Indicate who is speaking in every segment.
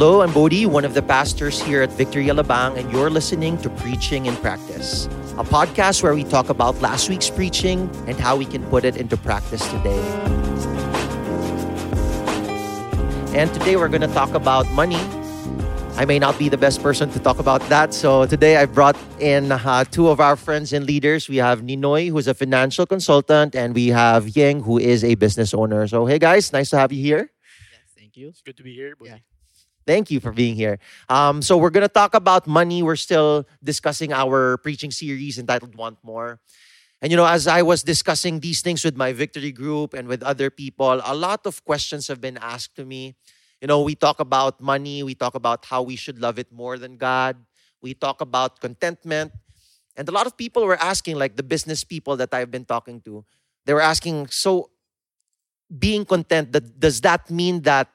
Speaker 1: Hello, I'm Bodhi, one of the pastors here at Victory Alabang, and you're listening to Preaching in Practice, a podcast where we talk about last week's preaching and how we can put it into practice today. And today we're going to talk about money. I may not be the best person to talk about that. So today I brought in uh, two of our friends and leaders. We have Ninoy, who's a financial consultant, and we have Yeng, who is a business owner. So, hey guys, nice to have you here.
Speaker 2: Yes, Thank you. It's good to be here. Bodhi.
Speaker 3: Yeah.
Speaker 1: Thank you for being here. Um, so we're gonna talk about money. We're still discussing our preaching series entitled "Want More." And you know, as I was discussing these things with my victory group and with other people, a lot of questions have been asked to me. You know, we talk about money. We talk about how we should love it more than God. We talk about contentment, and a lot of people were asking, like the business people that I've been talking to, they were asking, so being content, does that mean that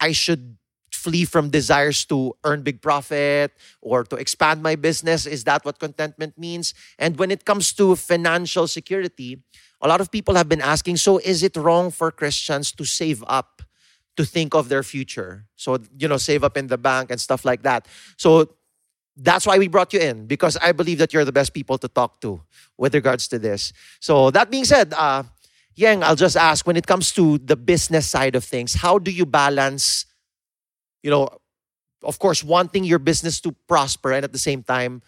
Speaker 1: I should flee from desires to earn big profit or to expand my business? Is that what contentment means? And when it comes to financial security, a lot of people have been asking so is it wrong for Christians to save up to think of their future? So, you know, save up in the bank and stuff like that. So, that's why we brought you in because I believe that you're the best people to talk to with regards to this. So, that being said, uh, Yeng, I'll just ask when it comes to the business side of things, how do you balance you know, of course, wanting your business to prosper and at the same time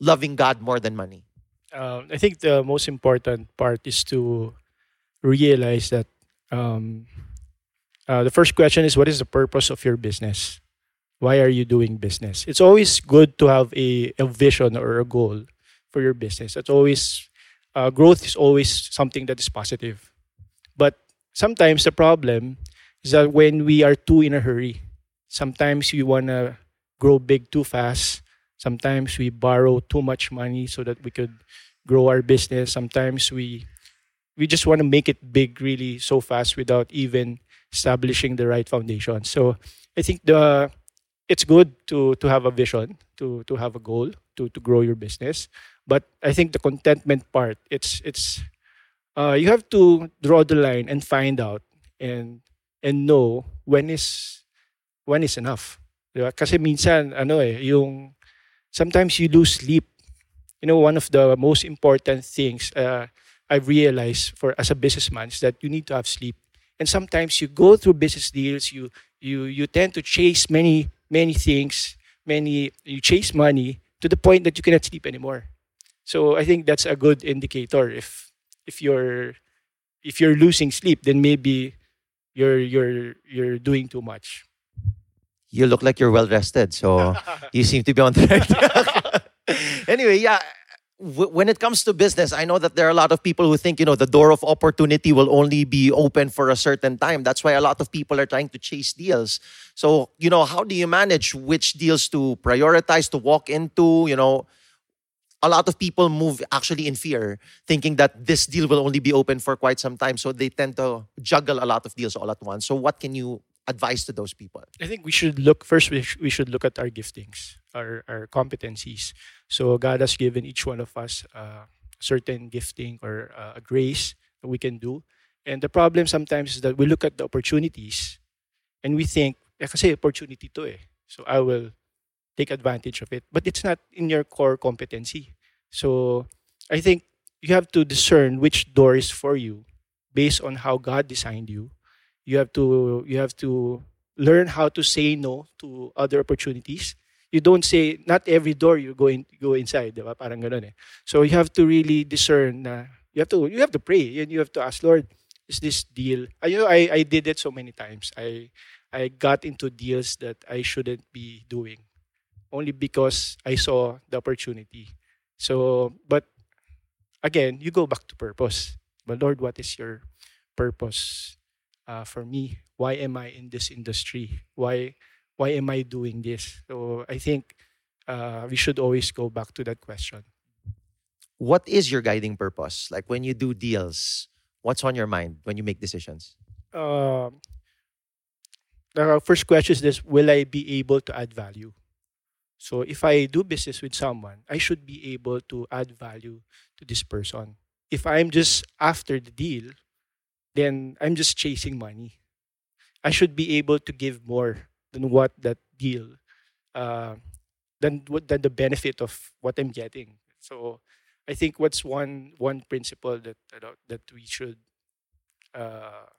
Speaker 1: loving God more than money?
Speaker 2: Um, I think the most important part is to realize that um, uh, the first question is what is the purpose of your business? Why are you doing business? It's always good to have a, a vision or a goal for your business. It's always uh, growth is always something that is positive, but sometimes the problem is that when we are too in a hurry, Sometimes we want to grow big too fast. Sometimes we borrow too much money so that we could grow our business. Sometimes we we just want to make it big really so fast without even establishing the right foundation. So I think the it's good to to have a vision, to to have a goal, to to grow your business. But I think the contentment part, it's it's uh, you have to draw the line and find out and and know when is one is enough. Di? Kasi minsan, ano eh, yung sometimes you lose sleep. You know, one of the most important things uh, I've realized for as a businessman is that you need to have sleep. And sometimes you go through business deals, you you you tend to chase many many things, many you chase money to the point that you cannot sleep anymore. So I think that's a good indicator. If if you're if you're losing sleep, then maybe you're you're you're doing too much
Speaker 1: you look like you're well rested. So you seem to be on the right. anyway, yeah. W- when it comes to business, I know that there are a lot of people who think, you know, the door of opportunity will only be open for a certain time. That's why a lot of people are trying to chase deals. So, you know, how do you manage which deals to prioritize, to walk into? You know, a lot of people move actually in fear, thinking that this deal will only be open for quite some time. So they tend to juggle a lot of deals all at once. So, what can you advice to those people?
Speaker 2: I think we should look first. We, sh- we should look at our giftings, our our competencies. So God has given each one of us uh, certain gifting or a grace that we can do. And the problem sometimes is that we look at the opportunities and we think, eh, kasi opportunity to eh. So I will take advantage of it. But it's not in your core competency. So I think you have to discern which door is for you based on how God designed you you have to you have to learn how to say no to other opportunities. You don't say not every door you go in, go inside, diba? Parang ganun eh. So you have to really discern na you have to you have to pray and you have to ask Lord, is this deal? I you know I I did it so many times. I I got into deals that I shouldn't be doing only because I saw the opportunity. So, but again, you go back to purpose. But Lord, what is your purpose uh, for me why am i in this industry? Why why am i doing this? So i think uh, we should always go back to that question.
Speaker 1: What is your guiding purpose? Like when you do deals what's on your mind when you make decisions?
Speaker 2: Uh, the first question is this will i be able to add value? So if i do business with someone i should be able to add value to this person. If i'm just after the deal then I'm just chasing money. I should be able to give more than what that deal uh, than what than the benefit of what I'm getting. So I think what's one one principle that that we should uh,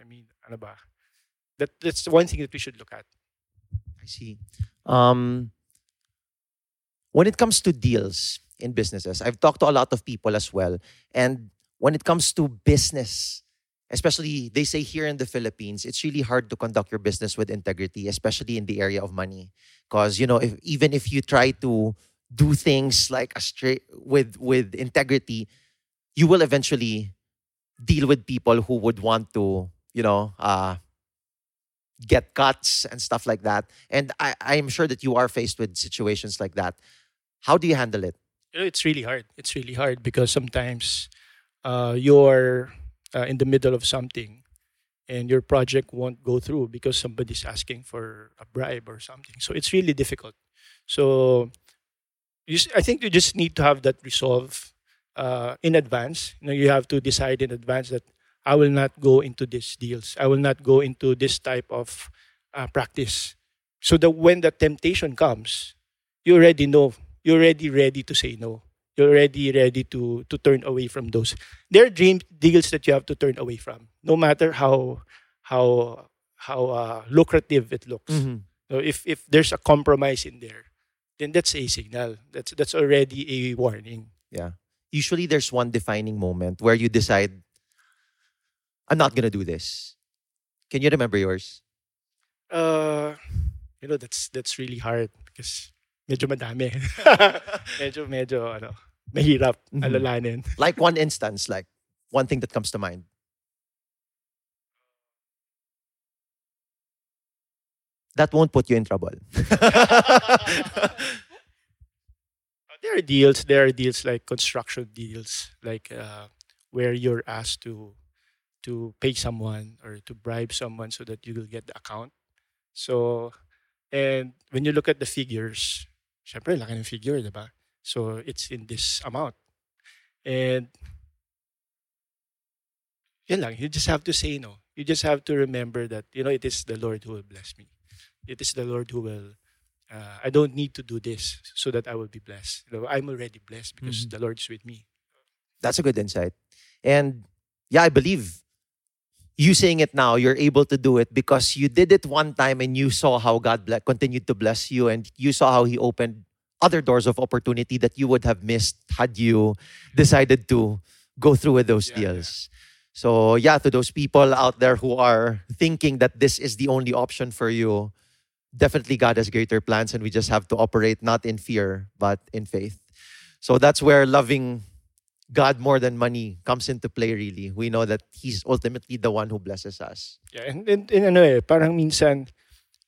Speaker 2: I mean ano ba that that's one thing that we should look at.
Speaker 1: I see. Um, when it comes to deals in businesses, I've talked to a lot of people as well, and when it comes to business, especially they say here in the Philippines, it's really hard to conduct your business with integrity, especially in the area of money. Because you know, if, even if you try to do things like a straight with with integrity, you will eventually deal with people who would want to, you know, uh, get cuts and stuff like that. And I, I'm sure that you are faced with situations like that. How do you handle it?
Speaker 2: It's really hard. It's really hard because sometimes uh, you're uh, in the middle of something and your project won't go through because somebody's asking for a bribe or something. So it's really difficult. So I think you just need to have that resolve uh, in advance. You know, you have to decide in advance that I will not go into these deals. I will not go into this type of uh, practice. So that when the temptation comes, you already know. You're already ready to say no you're already ready to to turn away from those. There are dream deals that you have to turn away from, no matter how how how uh, lucrative it looks.
Speaker 1: Mm-hmm.
Speaker 2: So if if there's a compromise in there, then that's a signal. That's that's already a warning.
Speaker 1: Yeah. Usually there's one defining moment where you decide, I'm not gonna do this. Can you remember yours?
Speaker 2: Uh, you know that's that's really hard because medyo madami. medyo medyo ano mahirap mm-hmm. alalanin.
Speaker 1: Like one instance, like one thing that comes to mind. That won't put you in trouble.
Speaker 2: there are deals. There are deals like construction deals, like uh, where you're asked to to pay someone or to bribe someone so that you will get the account. So, and when you look at the figures, syempre, laki ng figure, di ba? So it's in this amount. And yun lang, you just have to say no. You just have to remember that, you know, it is the Lord who will bless me. It is the Lord who will, uh, I don't need to do this so that I will be blessed. You know, I'm already blessed because mm-hmm. the Lord is with me.
Speaker 1: That's a good insight. And yeah, I believe you saying it now, you're able to do it because you did it one time and you saw how God ble- continued to bless you and you saw how He opened other doors of opportunity that you would have missed had you decided to go through with those yeah, deals. Yeah. So, yeah, to those people out there who are thinking that this is the only option for you, definitely God has greater plans, and we just have to operate not in fear, but in faith. So, that's where loving God more than money comes into play, really. We know that He's ultimately the one who blesses us.
Speaker 2: Yeah, and, and, and ano eh, parang minsan,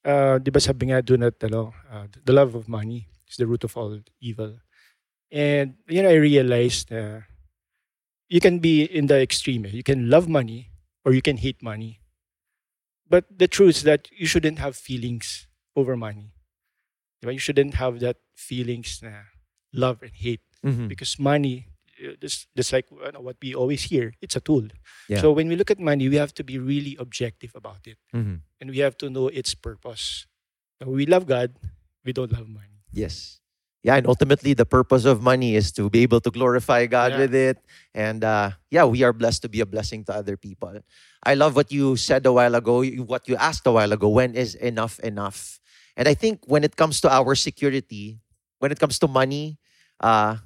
Speaker 2: uh, di ba sabi nga, do not, ano, uh, the love of money is the root of all evil. And you know, I realized uh, you can be in the extreme. Eh? You can love money or you can hate money. But the truth is that you shouldn't have feelings over money. You shouldn't have that feelings na love and hate mm-hmm. because money uh, just, just like what we always hear, it's a tool. Yeah. So when we look at money, we have to be really objective about it.
Speaker 1: Mm-hmm.
Speaker 2: And we have to know its purpose. Now, we love God, we don't love money.
Speaker 1: Yes. Yeah, and ultimately the purpose of money is to be able to glorify God yeah. with it. And uh, yeah, we are blessed to be a blessing to other people. I love what you said a while ago, what you asked a while ago when is enough enough? And I think when it comes to our security, when it comes to money, uh,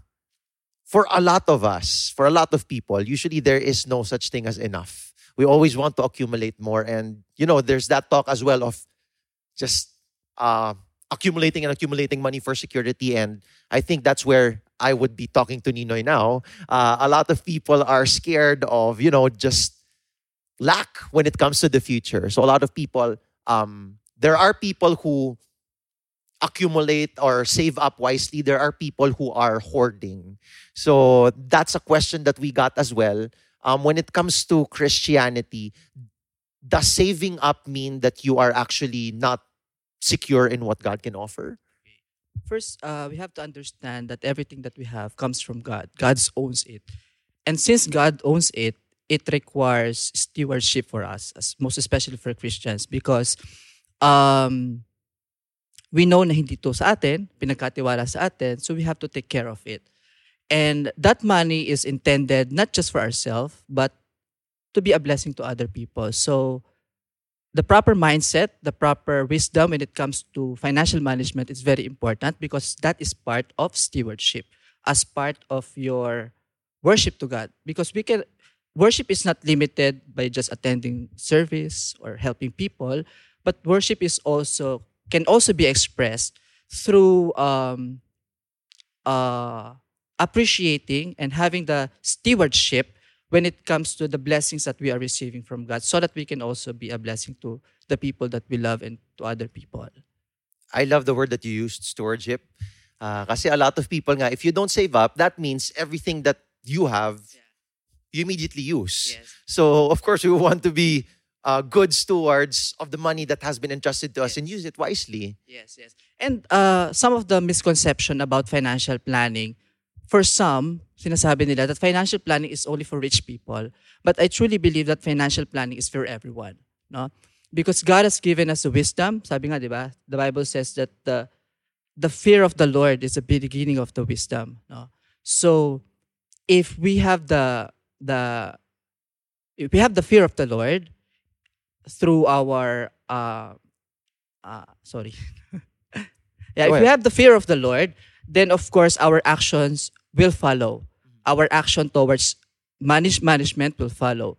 Speaker 1: for a lot of us, for a lot of people, usually there is no such thing as enough. We always want to accumulate more. And, you know, there's that talk as well of just uh, accumulating and accumulating money for security. And I think that's where I would be talking to Ninoy now. Uh, a lot of people are scared of, you know, just lack when it comes to the future. So a lot of people, um, there are people who accumulate or save up wisely. There are people who are hoarding. So that's a question that we got as well. Um, when it comes to Christianity, does saving up mean that you are actually not secure in what God can offer?
Speaker 3: First, uh, we have to understand that everything that we have comes from God. God owns it. And since God owns it, it requires stewardship for us, as most especially for Christians, because um, we know na hindi to sa atin, pinagkatiwala sa atin, so we have to take care of it. And that money is intended not just for ourselves, but to be a blessing to other people. So the proper mindset, the proper wisdom when it comes to financial management is very important because that is part of stewardship as part of your worship to God. Because we can worship is not limited by just attending service or helping people, but worship is also can also be expressed through um, uh, appreciating and having the stewardship when it comes to the blessings that we are receiving from God, so that we can also be a blessing to the people that we love and to other people.
Speaker 1: I love the word that you used, stewardship. Uh, kasi a lot of people nga, if you don't save up, that means everything that you have,
Speaker 3: Yeah.
Speaker 1: you immediately use.
Speaker 3: Yes.
Speaker 1: So, of course, we want to be uh, good stewards of the money that has been entrusted to us
Speaker 3: Yes.
Speaker 1: and use it wisely.
Speaker 3: Yes, yes. And uh, some of the misconception about financial planning, for some, sinasabi nila that financial planning is only for rich people. But I truly believe that financial planning is for everyone. No? Because God has given us the wisdom. Sabi nga, di ba? The Bible says that the, the fear of the Lord is the beginning of the wisdom. No? So, if we have the, the, if we have the fear of the Lord through our, uh, uh, sorry, yeah, if we have the fear of the Lord, then of course our actions will follow. Our action towards manage management will follow.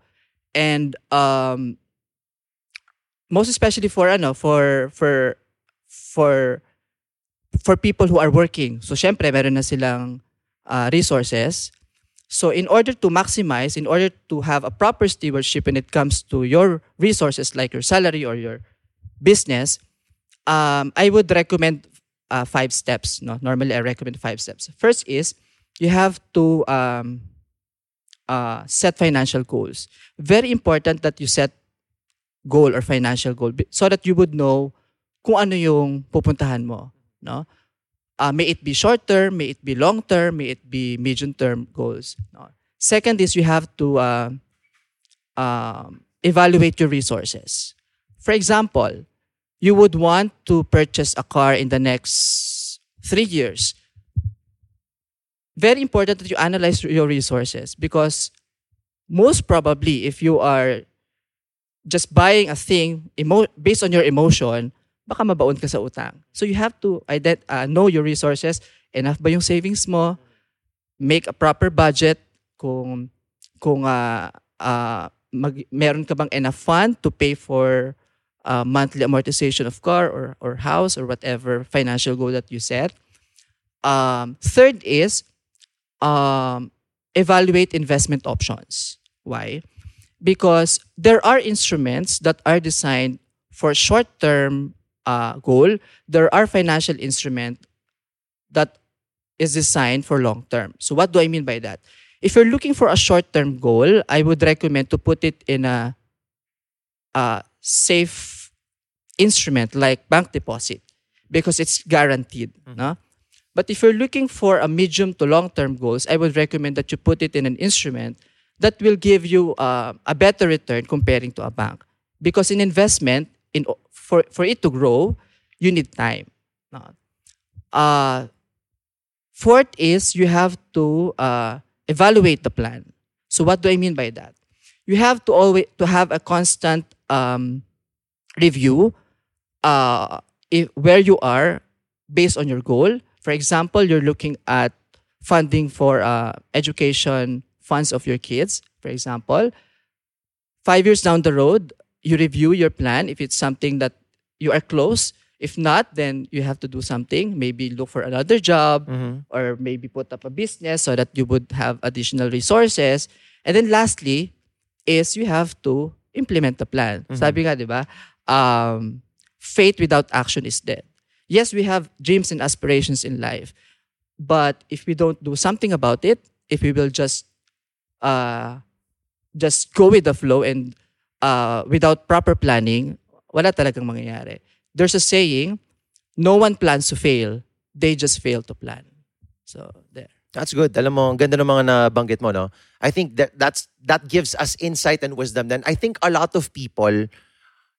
Speaker 3: And um most especially for ano for for for for people who are working. So syempre meron na silang uh, resources. So in order to maximize, in order to have a proper stewardship when it comes to your resources like your salary or your business, um, I would recommend uh, five steps. No, normally I recommend five steps. First is you have to um, uh, set financial goals. Very important that you set goal or financial goal so that you would know kung ano yung pupuntahan mo. No? Uh, may it be short term, may it be long term, may it be medium term goals. No? Second is you have to uh, um, evaluate your resources. For example, you would want to purchase a car in the next three years. Very important that you analyze your resources because most probably, if you are just buying a thing emo- based on your emotion, baka mabaon ka sa utang. So you have to ident- uh, know your resources. Enough ba yung savings mo? Make a proper budget kung kung uh, uh, mag, meron ka bang enough fund to pay for uh, monthly amortization of car or, or house or whatever financial goal that you set. Um, third is um, evaluate investment options. Why? Because there are instruments that are designed for short-term uh, goal. There are financial instrument that is designed for long-term. So what do I mean by that? If you're looking for a short-term goal, I would recommend to put it in a, a safe instrument like bank deposit because it's guaranteed. No? But if you're looking for a medium to long term goals, I would recommend that you put it in an instrument that will give you uh, a better return comparing to a bank. Because in investment, in for, for it to grow, you need time. Uh, fourth is you have to uh, evaluate the plan. So what do I mean by that? You have to always to have a constant um, review uh, if, where you are based on your goal. For example, you're looking at funding for uh, education funds of your kids, for example. Five years down the road, you review your plan if it's something that you are close. If not, then you have to do something. Maybe look for another job or maybe put up a business so that you would have additional resources. And then lastly, is you have to implement the plan. Sabi nga, di ba? Um, faith without action is dead. Yes, we have dreams and aspirations in life. But if we don't do something about it, if we will just uh, just go with the flow and uh, without proper planning, wala talagang mangyayari. There's a saying, no one plans to fail, they just fail to plan. So, there.
Speaker 1: That's good. Alam mo, ang ganda ng mga nabanggit mo, no? I think that that's that gives us insight and wisdom. Then I think a lot of people,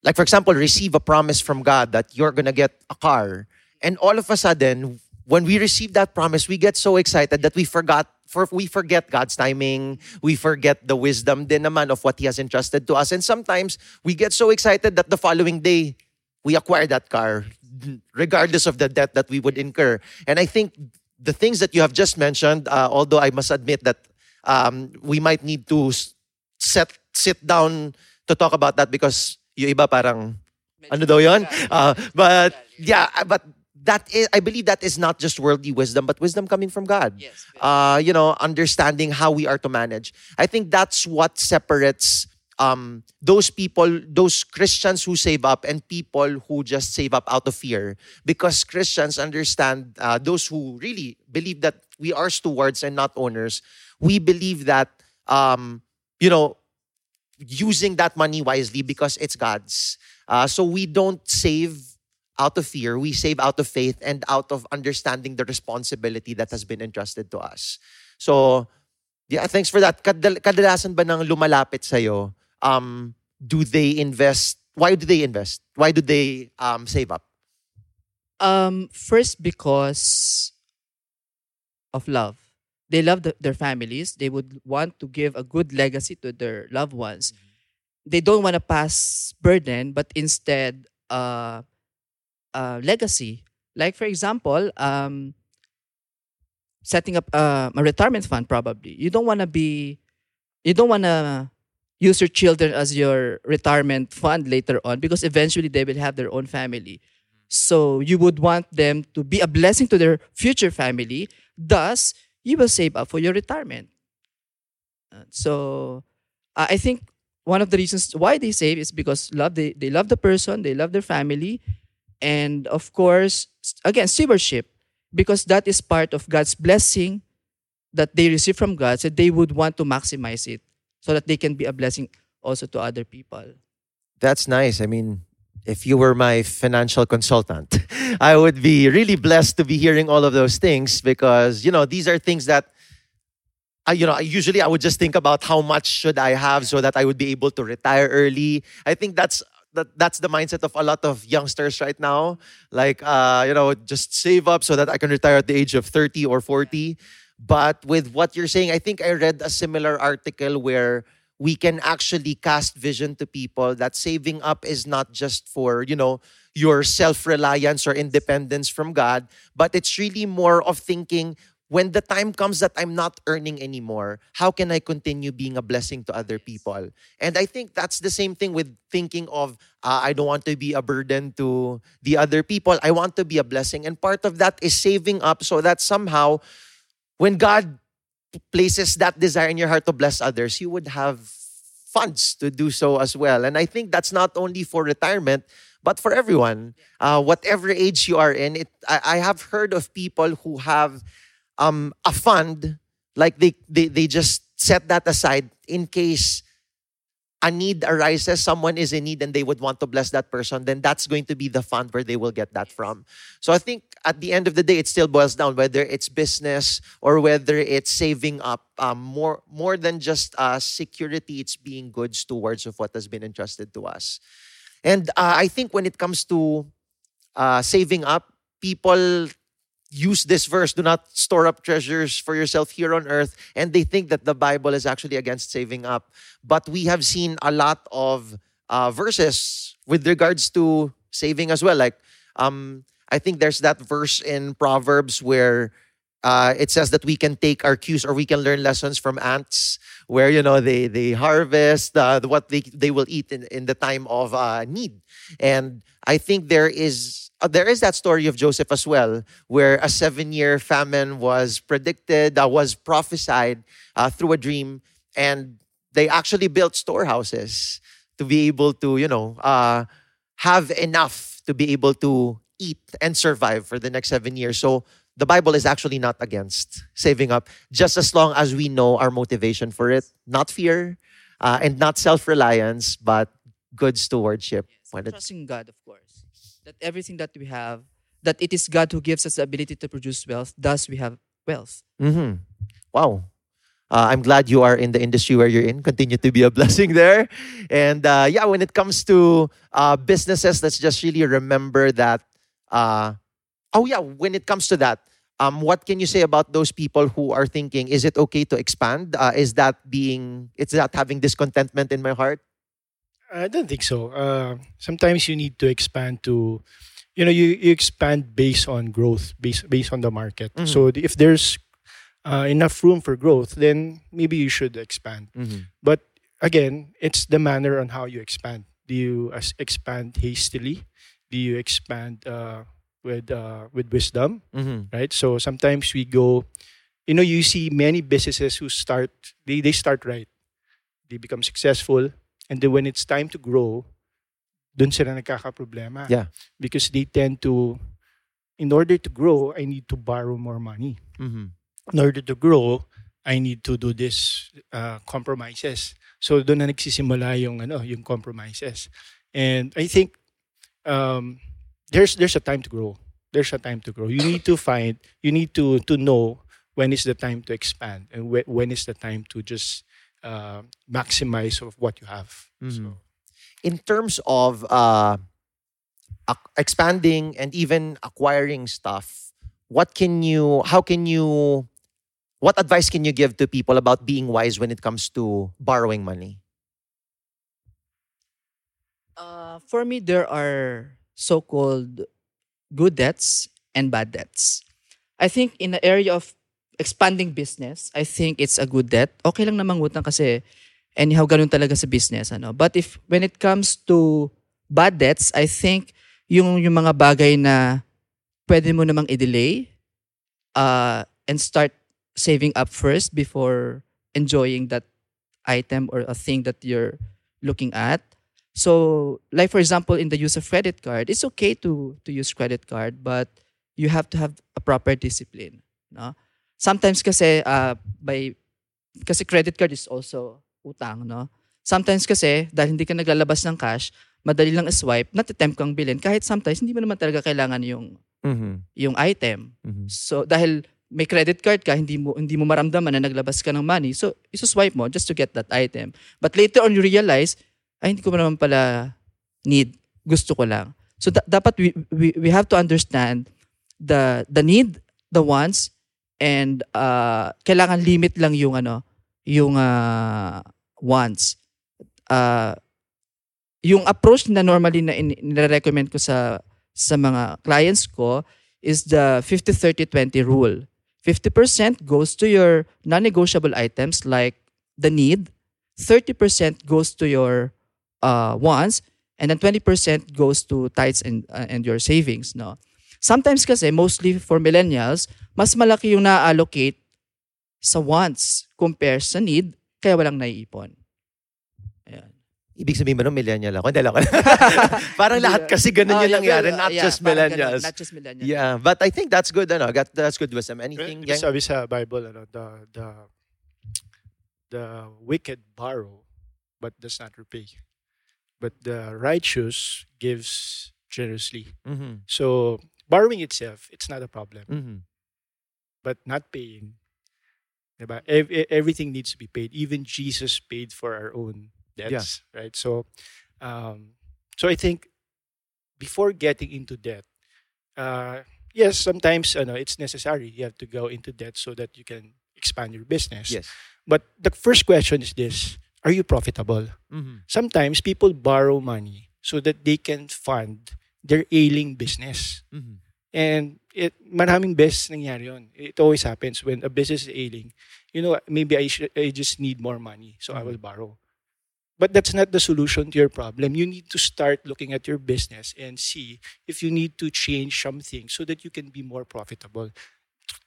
Speaker 1: like for example, receive a promise from God that you're gonna get a car, and all of a sudden, when we receive that promise, we get so excited that we forgot for we forget God's timing, we forget the wisdom din naman of what He has entrusted to us, and sometimes we get so excited that the following day we acquire that car, regardless of the debt that we would incur. And I think the things that you have just mentioned, uh, although I must admit that um, we might need to set sit down to talk about that because yung iba parang ano daw yun? Uh, but yeah, but that is, I believe that is not just worldly wisdom, but wisdom coming from God.
Speaker 3: Yes.
Speaker 1: Uh, you know, understanding how we are to manage. I think that's what separates um, those people, those Christians who save up and people who just save up out of fear. Because Christians understand, uh, those who really believe that we are stewards and not owners, we believe that, um, you know, using that money wisely because it's God's. Uh, so we don't save out of fear, we save out of faith and out of understanding the responsibility that has been entrusted to us. So, yeah, thanks for that. Kadal- kadalasan ba ng lumalapit sa'yo, um, do they invest? Why do they invest? Why do they um, save up?
Speaker 3: Um, first because of love. They love the, their families. They would want to give a good legacy to their loved ones. They don't want to pass burden, but instead, uh, uh, legacy. Like for example, um, setting up uh, a retirement fund. Probably you don't want to be, you don't want to use your children as your retirement fund later on because eventually they will have their own family. So you would want them to be a blessing to their future family. Thus, you will save up for your retirement. So I think one of the reasons why they save is because love they, they love the person, they love their family, and of course, again, stewardship, because that is part of God's blessing that they receive from God. So they would want to maximize it so that they can be a blessing also to other people.
Speaker 1: That's nice. I mean, if you were my financial consultant, I would be really blessed to be hearing all of those things because, you know, these are things that I, you know, usually I would just think about how much should I have so that I would be able to retire early. I think that's that that's the mindset of a lot of youngsters right now. Like, uh, you know, just save up so that I can retire at the age of 30 or 40. But with what you're saying, I think I read a similar article where we can actually cast vision to people that saving up is not just for, you know, your self-reliance or independence from God, but it's really more of thinking when the time comes that I'm not earning anymore, how can I continue being a blessing to other people? And I think that's the same thing with thinking of, uh, I don't want to be a burden to the other people. I want to be a blessing. And part of that is saving up so that somehow when God places that desire in your heart to bless others, you would have funds to do so as well. And I think that's not only for retirement, but for everyone, uh, whatever age you are in. It, I, I have heard of people who have um, a fund, like they, they, they just set that aside in case a need arises, someone is in need and they would want to bless that person, then that's going to be the fund where they will get that from. So I think at the end of the day, it still boils down whether it's business or whether it's saving up. Um, more more than just uh, security, it's being good stewards of what has been entrusted to us. And uh, I think when it comes to uh, saving up, people use this verse do not store up treasures for yourself here on earth and they think that the bible is actually against saving up. But we have seen a lot of uh, verses with regards to saving as well. Like um, i think there's that verse in proverbs where uh, it says that we can take our cues or we can learn lessons from ants where you know they they harvest uh, what they they will eat in, in the time of uh, need. And i think there is uh, there is that story of joseph as well where a seven year famine was predicted uh, was prophesied uh, through a dream and they actually built storehouses to be able to you know uh, have enough to be able to eat and survive for the next seven years. So the Bible is actually not against saving up, just as long as we know our motivation for it, not fear uh, and not self reliance, but good stewardship. It,
Speaker 3: Trusting God, of course, that everything that we have, that it is God who gives us the ability to produce wealth. Thus, we have wealth.
Speaker 1: Mhm. Wow. Uh, I'm glad you are in the industry where you're in. Continue to be a blessing there. And uh, yeah, when it comes to uh, businesses, let's just really remember that. Oh yeah, when it comes to that, um, what can you say about those people who are thinking, is it okay to expand? Uh, is that being, is that having discontentment in my heart?
Speaker 2: I don't think so. Uh, sometimes you need to expand to, you know, you, you expand based on growth, based based on the market.
Speaker 1: Mhm.
Speaker 2: So if there's uh, enough room for growth, then maybe you should expand. But again, it's the manner on how you expand. Do you expand hastily? Do you expand uh, with uh, with wisdom?
Speaker 1: Mhm.
Speaker 2: right? So sometimes we go, you know, you see many businesses who start, they, they start right. They become successful. And then when it's time to grow, dun sila nagkakaproblema.
Speaker 1: Yeah.
Speaker 2: Because they tend to, in order to grow, I need to borrow more money.
Speaker 1: Mhm.
Speaker 2: In order to grow, I need to do this uh, compromises. So doon na nagsisimula yung ano, yung compromises. And I think um, there's there's a time to grow. There's a time to grow. You need to find. You need to to know when is the time to expand and whe- when is the time to just uh, maximize of what you have.
Speaker 1: Mhm. in terms of uh, expanding and even acquiring stuff, what can you, how can you, what advice can you give to people about being wise when it comes to borrowing money?
Speaker 3: Uh, for me, there are so-called good debts and bad debts. I think in the area of expanding business, I think it's a good debt. Okay lang namang utang kasi anyhow ganun talaga sa business. Ano? But if when it comes to bad debts, I think yung, yung mga bagay na pwede mo namang i-delay uh, and start saving up first before enjoying that item or a thing that you're looking at. So, like for example, in the use of credit card, it's okay to to use credit card, but you have to have a proper discipline. No? Sometimes kasi uh, by kasi credit card is also utang, no? Sometimes kasi dahil hindi ka naglalabas ng cash, madali lang swipe, natitempt kang bilhin kahit sometimes hindi mo naman talaga kailangan yung
Speaker 1: Mm-hmm.
Speaker 3: yung item.
Speaker 1: Mhm.
Speaker 3: So dahil may credit card ka, hindi mo hindi mo maramdaman na naglabas ka ng money. So isuswipe mo just to get that item. But later on you realize, ay hindi ko naman pala need, gusto ko lang. So da- dapat we, we we have to understand the the need, the wants and uh kailangan limit lang yung ano, yung uh, wants. Uh yung approach na normally na nire-recommend ko sa sa mga clients ko is the 50-30-20 rule. 50% goes to your non-negotiable items like the need, 30% goes to your uh, wants, and then 20% goes to tithes and, uh, and your savings. No? Sometimes kasi, mostly for millennials, mas malaki yung na-allocate sa wants compare sa need, kaya walang naiipon. Ayan.
Speaker 1: Ibig sabihin ba no, millennial ako? Hindi lang. Parang lahat kasi ganun
Speaker 3: Oh,
Speaker 1: yung
Speaker 3: yeah,
Speaker 1: nangyari,
Speaker 3: well,
Speaker 1: not
Speaker 3: yeah,
Speaker 1: just
Speaker 3: parang ganun,
Speaker 1: millennials.
Speaker 3: Not just millennials.
Speaker 1: Yeah, but I think that's good. Ano, got, that's good wisdom. Anything? Gang?
Speaker 2: sabi sa Bible, ano, the, the, the wicked borrow, but does not repay. But the righteous gives generously.
Speaker 1: Mhm.
Speaker 2: So borrowing itself, it's not a problem.
Speaker 1: Mhm.
Speaker 2: But not paying, diba? Ev- everything needs to be paid. Even Jesus paid for our own debts, right? So, um, so I think before getting into debt, uh, yes, sometimes ano, it's necessary. You have to go into debt so that you can expand your business.
Speaker 1: Yes.
Speaker 2: But the first question is this: Are you profitable?
Speaker 1: Mhm.
Speaker 2: Sometimes people borrow money so that they can fund their ailing business.
Speaker 1: Mhm.
Speaker 2: And it maraming beses nangyari yun. It always happens when a business is ailing. You know, maybe I should, I just need more money, so I will borrow. But that's not the solution to your problem. You need to start looking at your business and see if you need to change something so that you can be more profitable.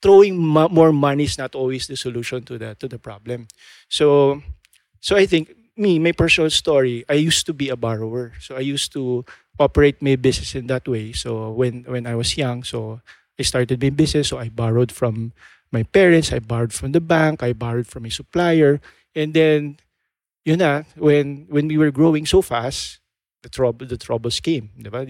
Speaker 2: Throwing mo- more money is not always the solution to the to the problem. So, so I think me, my personal story, I used to be a borrower. So I used to operate my business in that way. So when when I was young, so I started my business. So I borrowed from my parents, I borrowed from the bank, I borrowed from a supplier, and then yun na, when when we were growing so fast, the trouble the troubles came, di ba?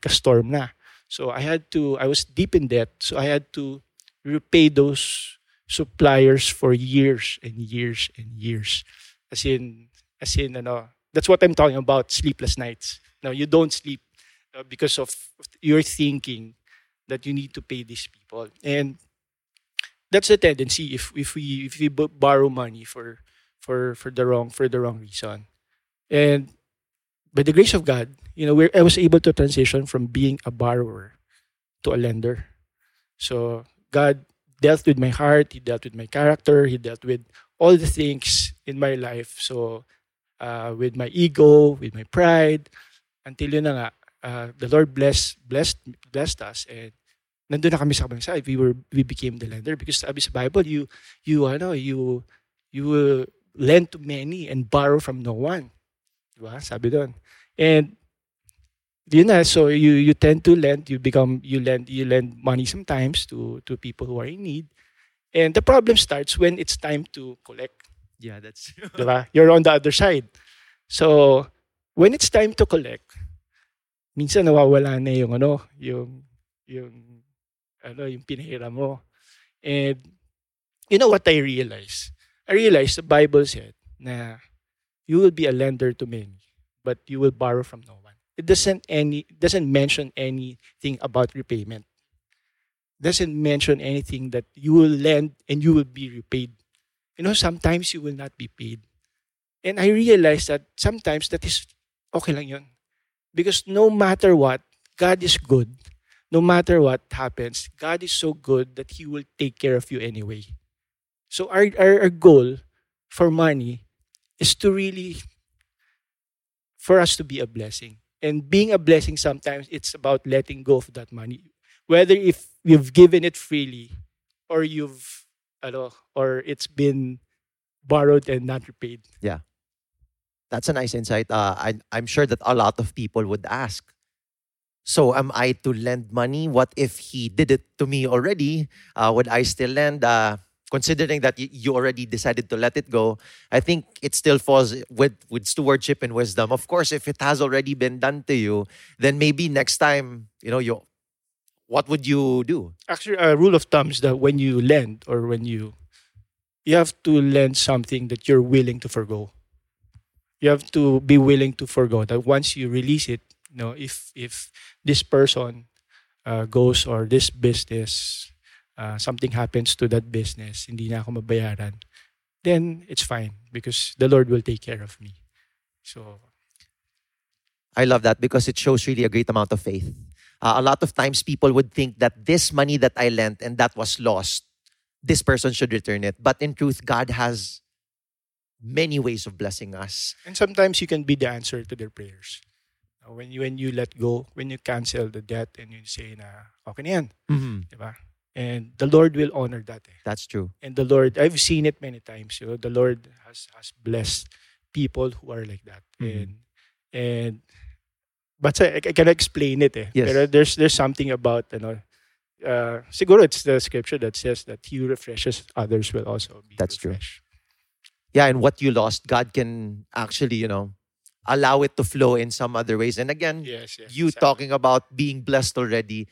Speaker 2: Ka-storm na. So I had to I was deep in debt, so I had to repay those suppliers for years and years and years. As in, as in, ano, that's what I'm talking about, sleepless nights. Now, you don't sleep uh, because of your thinking that you need to pay these people. And that's a tendency if, if we if we borrow money for for for the wrong for the wrong reason. And by the grace of God, you know, I was able to transition from being a borrower to a lender. So God dealt with my heart, He dealt with my character, He dealt with all the things in my life. So uh, with my ego, with my pride, until yun na nga, uh, the Lord blessed, blessed, blessed us and nandun na kami sa kabilang side. We were we became the lender because sabi sa Bible, you you ano, you you will lend to many and borrow from no one. Diba? Sabi doon. And yun na, so you you tend to lend, you become you lend you lend money sometimes to to people who are in need. And the problem starts when it's time to collect.
Speaker 1: Yeah, that's true.
Speaker 2: You're on the other side. So, when it's time to collect, minsan nawawala na yung ano, yung yung ano, yung pinahiram mo. And you know what I realized? I realized the Bible said na you will be a lender to many, but you will borrow from no one. It doesn't any doesn't mention anything about repayment. Doesn't mention anything that you will lend and you will be repaid. You know, sometimes you will not be paid. And I realized that sometimes that is okay lang yun. Because no matter what, God is good. No matter what happens, God is so good that He will take care of you anyway. So our, our, our goal for money is to really, for us to be a blessing. And being a blessing sometimes it's about letting go of that money. Whether if you've given it freely or you've, ano, or it's been borrowed and not repaid. Yeah.
Speaker 1: That's a nice insight. Uh, I, I'm sure that a lot of people would ask. So, am I to lend money? What if he did it to me already? Uh, would I still lend? Uh, considering that y- you already decided to let it go, I think it still falls with, with stewardship and wisdom. Of course, if it has already been done to you, then maybe next time, you know, you, what would you do?
Speaker 2: Actually, a rule of thumb is that when you lend or when you, you have to lend something that you're willing to forgo. You have to be willing to forgo that once you release it, you know, if if this person uh, goes or this business, uh, something happens to that business, hindi na ako mabayaran, then it's fine because the Lord will take care of me. So
Speaker 1: I love that because it shows really a great amount of faith. Uh, a lot of times people would think that this money that I lent and that was lost, this person should return it. But in truth, God has many ways of blessing us.
Speaker 2: and sometimes you can be the answer to their prayers. When you when you let go, when you cancel the debt and you say na okay na yan,
Speaker 1: Mhm.
Speaker 2: di ba? And the Lord will honor that. Eh.
Speaker 1: That's true.
Speaker 2: And the Lord, I've seen it many times. You know, the Lord has has blessed people who are like that.
Speaker 1: Mhm.
Speaker 2: And and but I, I can explain it. Eh.
Speaker 1: Yes.
Speaker 2: Pero there's there's something about you know. Uh, siguro it's the scripture that says that he who refreshes others will also be
Speaker 1: That's true. Yeah, and what you lost, God can actually, you know, allow it to flow in some other ways. And again,
Speaker 2: Yes, yes.
Speaker 1: you
Speaker 2: exactly.
Speaker 1: talking about being blessed already,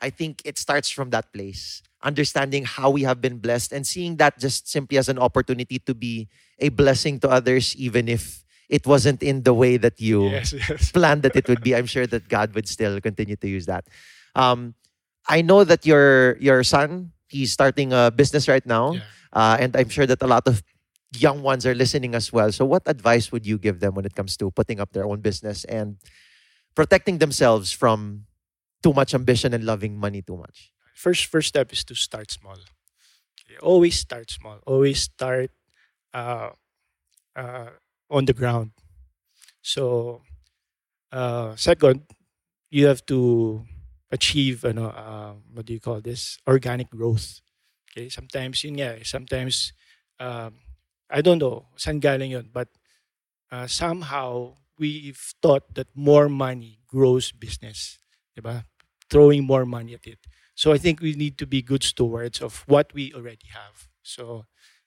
Speaker 1: I think it starts from that place. Understanding how we have been blessed and seeing that just simply as an opportunity to be a blessing to others, even if it wasn't in the way that you
Speaker 2: Yes, yes.
Speaker 1: planned that it would be. I'm sure that God would still continue to use that. Um, I know that your your son, he's starting a business right now.
Speaker 2: Yeah.
Speaker 1: Uh, and I'm sure that a lot of young ones are listening as well. So, what advice would you give them when it comes to putting up their own business and protecting themselves from too much ambition and loving money too much?
Speaker 2: first first step is to start small. Always start small. Always start uh, uh, on the ground. So, uh, second, you have to achieve, ano, uh, what do you call this? Organic growth. Okay, sometimes yun eh, sometimes um, I don't know san galing yun, but uh, somehow we've thought that more money grows business, diba? Throwing more money at it. So I think we need to be good stewards of what we already have. So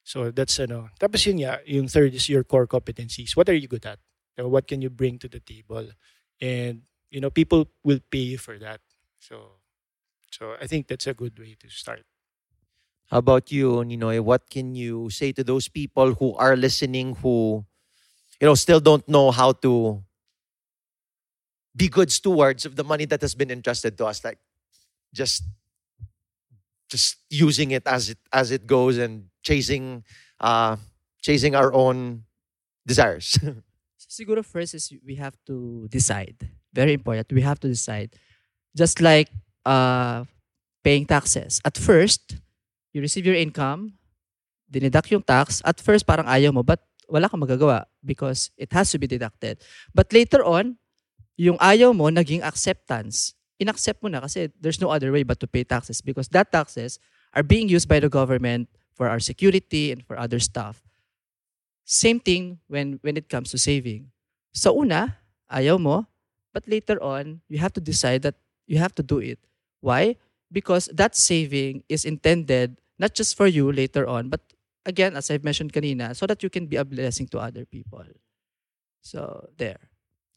Speaker 2: so that's ano. Tapos yun nga, yung third is your core competencies. What are you good at? What can you bring to the table? And you know, people will pay you for that. So so I think that's a good way to start.
Speaker 1: How about you, Ninoy? What can you say to those people who are listening who, you know, still don't know how to be good stewards of the money that has been entrusted to us? Like just just using it as it as it goes and chasing uh chasing our own desires.
Speaker 3: Siguro first is we have to decide. Very important. We have to decide. Just like uh, paying taxes. At first, you receive your income, dineduct yung tax. At first, parang ayaw mo, but wala kang magagawa because it has to be deducted. But later on, yung ayaw mo, naging acceptance. Inaccept mo na kasi there's no other way but to pay taxes because that taxes are being used by the government for our security and for other stuff. Same thing when, when it comes to saving. Sa una, ayaw mo, but later on, you have to decide that you have to do it. Why? Because that saving is intended not just for you later on, but again, as I've mentioned kanina, so that you can be a blessing to other people. So, there.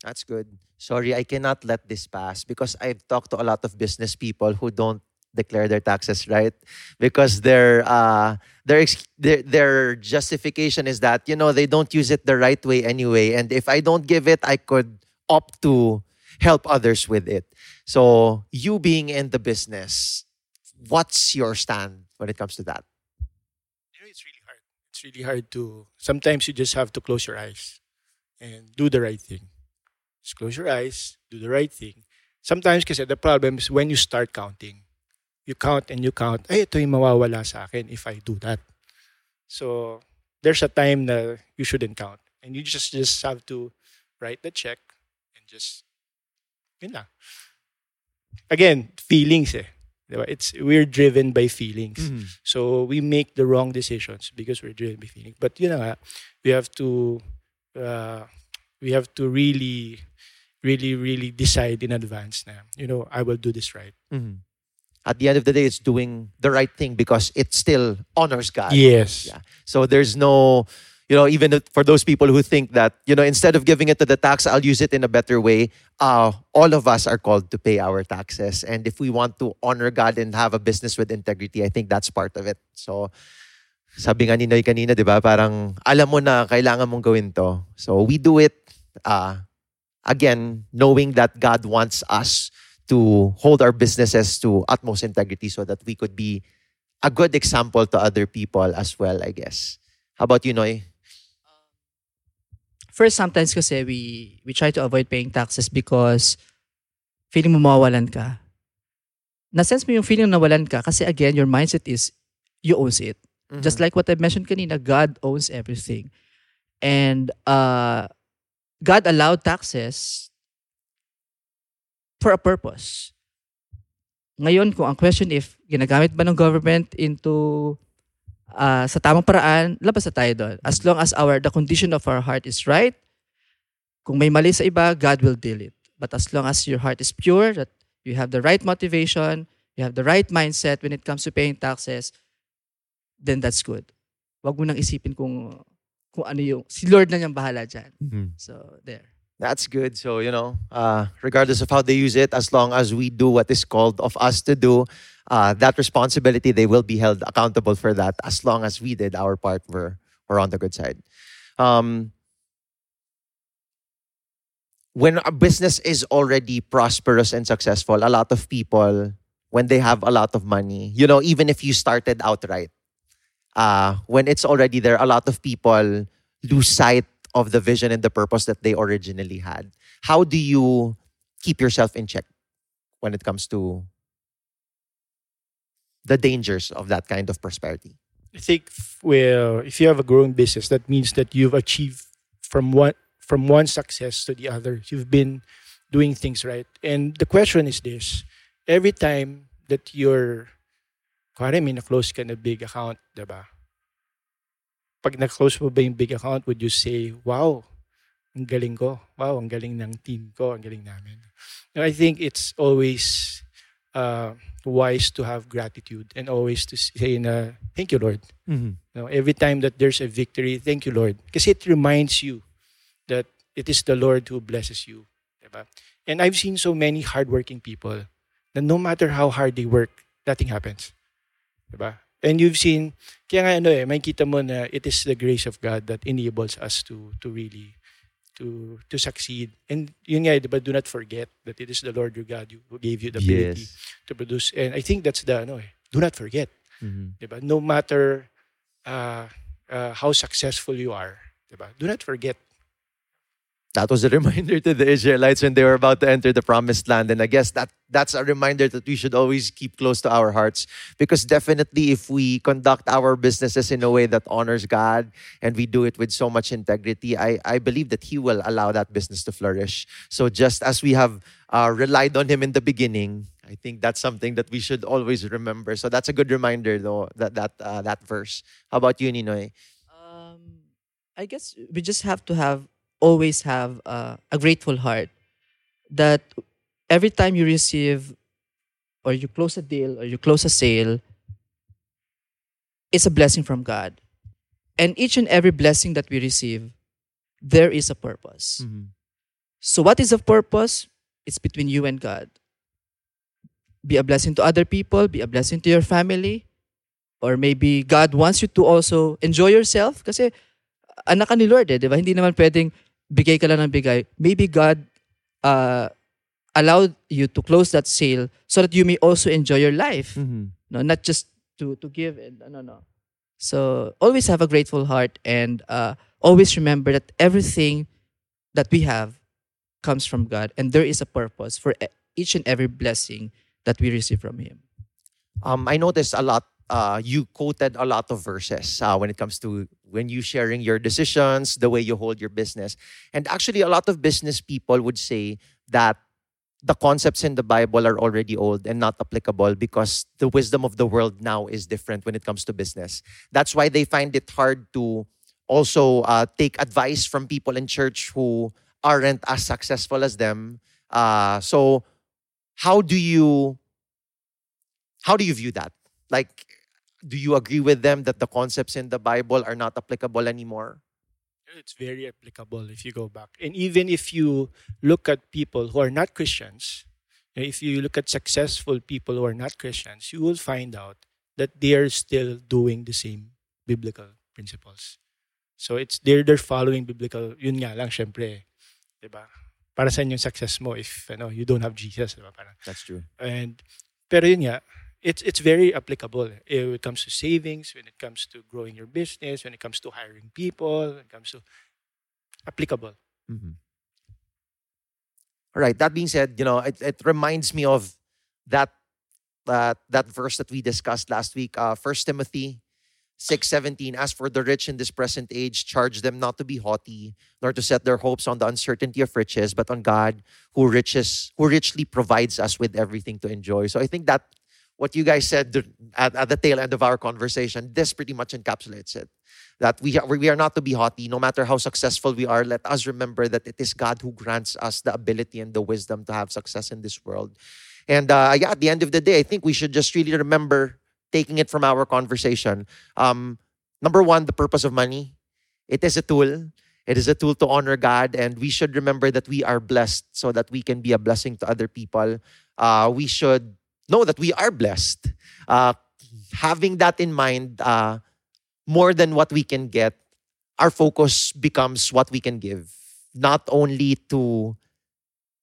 Speaker 1: That's good. Sorry, I cannot let this pass because I've talked to a lot of business people who don't declare their taxes right because their uh their their their justification is that you know they don't use it the right way anyway and if I don't give it I could opt to help others with it. So, you being in the business, what's your stand when it comes to that?
Speaker 2: You know, it's really hard. It's really hard to. Sometimes you just have to close your eyes and do the right thing. Just close your eyes, do the right thing. Sometimes kasi the problem is when you start counting. You count and you count, ay, ito yung mawawala sa akin if I do that. So, there's a time na you shouldn't count. And you just just have to write the check and just, yun lang. Again, feelings eh. Diba? It's, we're driven by feelings. So we make the wrong decisions because we're driven by feelings. But you know, nga, we have to uh, we have to really, really, really decide in advance na, you know, I will do this right.
Speaker 1: Mhm. At the end of the day, it's doing the right thing because it still honors God.
Speaker 2: Yes.
Speaker 1: Yeah. So there's no, you know, even for those people who think that, you know, instead of giving it to the tax, I'll use it in a better way. Uh, all of us are called to pay our taxes. And if we want to honor God and have a business with integrity, I think that's part of it. So, sabi nga ni Noy kanina, di ba, parang alam mo na kailangan mong gawin to. So we do it, uh, again, knowing that God wants us to hold our businesses to utmost integrity so that we could be a good example to other people as well, I guess. How about you, Noy?
Speaker 3: First, sometimes kasi we, we try to avoid paying taxes because feeling mo mawawalan ka. Na-sense mo yung feeling na nawalan ka kasi again, your mindset is you owns it. Just like what I mentioned kanina, God owns everything. And uh, God allowed taxes for a purpose. Ngayon, kung ang question if ginagamit ba ng government into uh, sa tamang paraan, labas na tayo doon. As long as our the condition of our heart is right, kung may mali sa iba, God will deal it. But as long as your heart is pure, that you have the right motivation, you have the right mindset when it comes to paying taxes, then that's good. Huwag mo nang isipin kung kung ano yung, si Lord na niyang bahala dyan. So, there.
Speaker 1: That's good. So, you know, uh, regardless of how they use it, as long as we do what is called of us to do, uh, that responsibility, they will be held accountable for that as long as we did our part, we're, we're on the good side. Um, when a business is already prosperous and successful, a lot of people, when they have a lot of money, you know, even if you started out right, uh, when it's already there, a lot of people lose sight of the vision and the purpose that they originally had. How do you keep yourself in check when it comes to the dangers of that kind of prosperity?
Speaker 2: I think well, if you have a growing business, that means that you've achieved from one from one success to the other. You've been doing things right. And the question is this: every time that you're, kuwari may na-close ka na big account, diba? Pag na-close mo ba yung big account, would you say, wow, ang galing ko. Wow, ang galing ng team ko. Ang galing namin. And I think it's always uh, wise to have gratitude and always to say na, thank you, Lord. You know, every time that there's a victory, thank you, Lord. Because it reminds you that it is the Lord who blesses you. Diba? And I've seen so many hardworking people that no matter how hard they work, nothing happens. Diba? And you've seen, kaya nga ano eh, makikita mo na it is the grace of God that enables us to to really to to succeed. And yun nga, eh, di ba, do not forget that it is the Lord your God who gave you the ability to produce. And I think that's the ano eh, do not forget.
Speaker 1: Mhm.
Speaker 2: Di ba? No matter uh, uh, how successful you are, di ba? Do not forget
Speaker 1: That was a reminder to the Israelites when they were about to enter the promised land. And I guess that that's a reminder that we should always keep close to our hearts. Because definitely if we conduct our businesses in a way that honors God and we do it with so much integrity, I, I believe that He will allow that business to flourish. So just as we have uh, relied on Him in the beginning, I think that's something that we should always remember. So that's a good reminder though, that that uh, that verse. How about you, Ninoy?
Speaker 3: Um, I guess we just have to have always have uh, a grateful heart that every time you receive or you close a deal or you close a sale, it's a blessing from God. And each and every blessing that we receive, there is a purpose. So, what is the purpose? It's between you and God. Be a blessing to other people, be a blessing to your family, or maybe God wants you to also enjoy yourself. Kasi anak ka ni Lord eh, di ba? Hindi naman pwedeng bigay ka lang ng bigay. Maybe God uh, allowed you to close that sale so that you may also enjoy your life. No, not just to to give and no no. So always have a grateful heart and uh, always remember that everything that we have comes from God and there is a purpose for each and every blessing that we receive from Him.
Speaker 1: Um, I noticed a lot. Uh, you quoted a lot of verses uh, when it comes to when you sharing your decisions, the way you hold your business, and actually, a lot of business people would say that the concepts in the Bible are already old and not applicable because the wisdom of the world now is different when it comes to business. That's why they find it hard to also uh, take advice from people in church who aren't as successful as them. Uh, so, how do you how do you view that? Like, do you agree with them that the concepts in the Bible are not applicable anymore?
Speaker 2: It's very applicable if you go back. And even if you look at people who are not Christians, eh, if you look at successful people who are not Christians, you will find out that they are still doing the same biblical principles. So it's they're they're following biblical. Yun nga lang syempre, 'di ba? Para saan yung success mo if ano, you don't have Jesus, 'di ba? Parang
Speaker 1: That's true.
Speaker 2: and pero yun nga, it's it's very applicable eh, when it comes to savings, when it comes to growing your business, when it comes to hiring people, when it comes to applicable.
Speaker 1: Mhm. All right. That being said, you know, it, it reminds me of that that that verse that we discussed last week. Uh, First Timothy six seventeen. As for the rich in this present age, charge them not to be haughty, nor to set their hopes on the uncertainty of riches, but on God, who riches who richly provides us with everything to enjoy. So I think that what you guys said at, at the tail end of our conversation, this pretty much encapsulates it. That we are, we are not to be haughty, no matter how successful we are. Let us remember that it is God who grants us the ability and the wisdom to have success in this world. And uh, yeah, at the end of the day, I think we should just really remember taking it from our conversation. Um, number one, the purpose of money. It is a tool. It is a tool to honor God, and we should remember that we are blessed so that we can be a blessing to other people. Uh, we should know that we are blessed. Uh, having that in mind, uh, more than what we can get, our focus becomes what we can give, not only to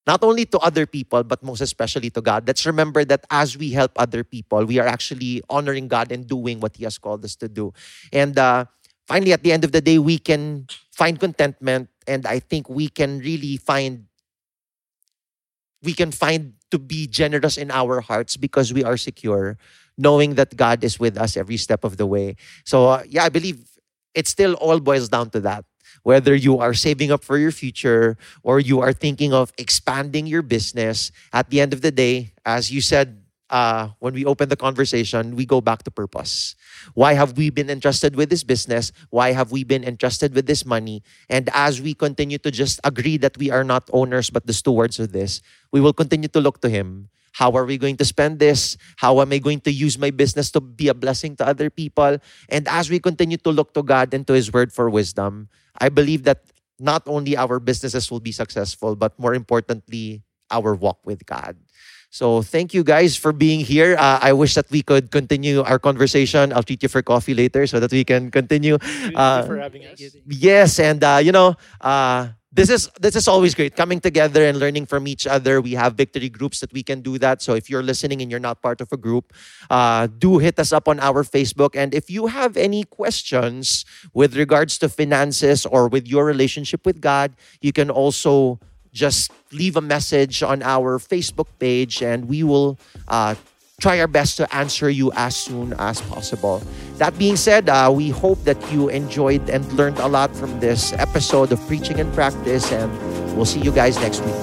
Speaker 1: not only to other people, but most especially to God. Let's remember that as we help other people, we are actually honoring God and doing what He has called us to do. And uh, finally, at the end of the day, we can find contentment, and I think we can really find we can find to be generous in our hearts because we are secure, knowing that God is with us every step of the way. So uh, yeah, I believe it still all boils down to that whether you are saving up for your future or you are thinking of expanding your business, at the end of the day, as you said uh, when we open the conversation, we go back to purpose. Why have we been entrusted with this business? Why have we been entrusted with this money? And as we continue to just agree that we are not owners but the stewards of this, we will continue to look to Him. How are we going to spend this? How am I going to use my business to be a blessing to other people? And as we continue to look to God and to His Word for wisdom, I believe that not only our businesses will be successful, but more importantly, our walk with God. So thank you guys for being here. Uh, I wish that we could continue our conversation. I'll treat you for coffee later so that we can continue.
Speaker 2: Thank
Speaker 1: Uh,
Speaker 2: you for having us.
Speaker 1: Yes, and uh, you know, uh, this is this is always great coming together and learning from each other. We have victory groups that we can do that. So if you're listening and you're not part of a group, uh, do hit us up on our Facebook. And if you have any questions with regards to finances or with your relationship with God, you can also just leave a message on our Facebook page, and we will. Uh, try our best to answer you as soon as possible. That being said, uh, we hope that you enjoyed and learned a lot from this episode of Preaching and Practice, and we'll see you guys next week.